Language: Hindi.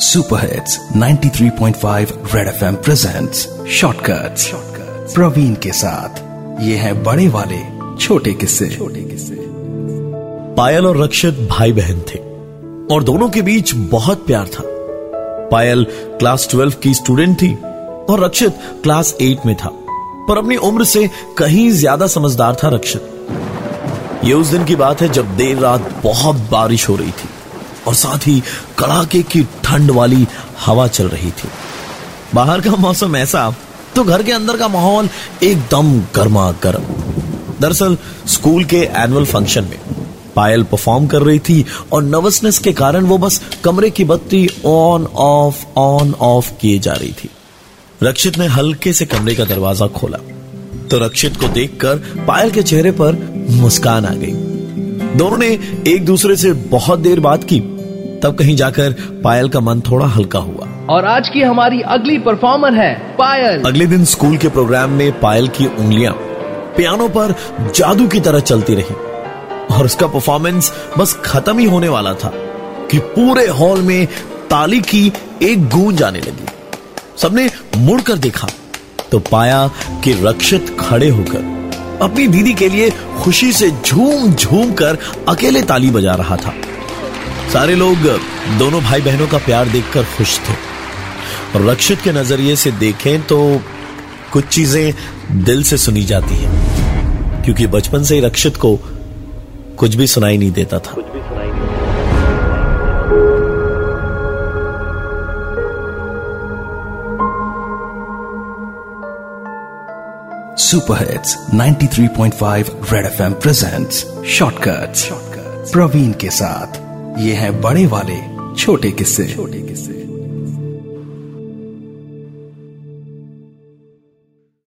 Super hits 93.5 Red FM presents shortcuts Praveen के साथ ये है बड़े वाले छोटे किस्से। छोटे किस्से। पायल और रक्षित भाई बहन थे और दोनों के बीच बहुत प्यार था। पायल क्लास ट्वेल्व की स्टूडेंट थी और रक्षित क्लास एट में था। पर अपनी उम्र से कहीं ज़्यादा समझदार था रक्षित। ये उस दिन की बात है जब देर रात बहुत बारिश हो रही थी। और साथ ही कड़ाके की ठंड वाली हवा चल रही थी। बाहर का मौसम ऐसा तो घर के अंदर का माहौल एकदम गर्मा गर्म दरअसल, स्कूल के एनुअल फ़ंक्शन में पायल परफॉर्म कर रही थी और नर्वसनेस के कारण वो बस कमरे की बत्ती ऑन, ऑफ़ ऑन, ऑफ़ किए जा रही थी। रक्षित ने हल्के से कमरे का दरवाज़ा खोला। तो रक्षित को देखकर पायल के चेहरे पर मुस्कान आ गई। दोनों ने एक दूसरे से बहुत देर बात की। तब कहीं जाकर पायल का मन थोड़ा हल्का हुआ। और आज की हमारी अगली परफॉर्मर है पायल। अगले दिन स्कूल के प्रोग्राम में पायल की उंगलियाँ पियानो पर जादू की तरह चलती रही। और उसका परफॉर्मेंस बस खत्म ही होने वाला था कि पूरे हॉल में ताली की एक गूंज आने लगी। सबने मुड़कर देखा तो पाया कि रक्षित खड़े होकर अपनी दीदी के लिए खुशी से झूम झूम कर अकेले ताली बजा रहा था। सारे लोग दोनों भाई बहनों का प्यार देखकर खुश थे। और रक्षित के नज़रिए से देखें तो कुछ चीज़ें दिल से सुनी जाती हैं। क्योंकि बचपन से ही रक्षित को कुछ भी सुनाई नहीं देता था। Super hits 93.5 Red FM presents shortcuts Praveen के साथ। ये हैं बड़े वाले छोटे किस्से। छोटे किस्से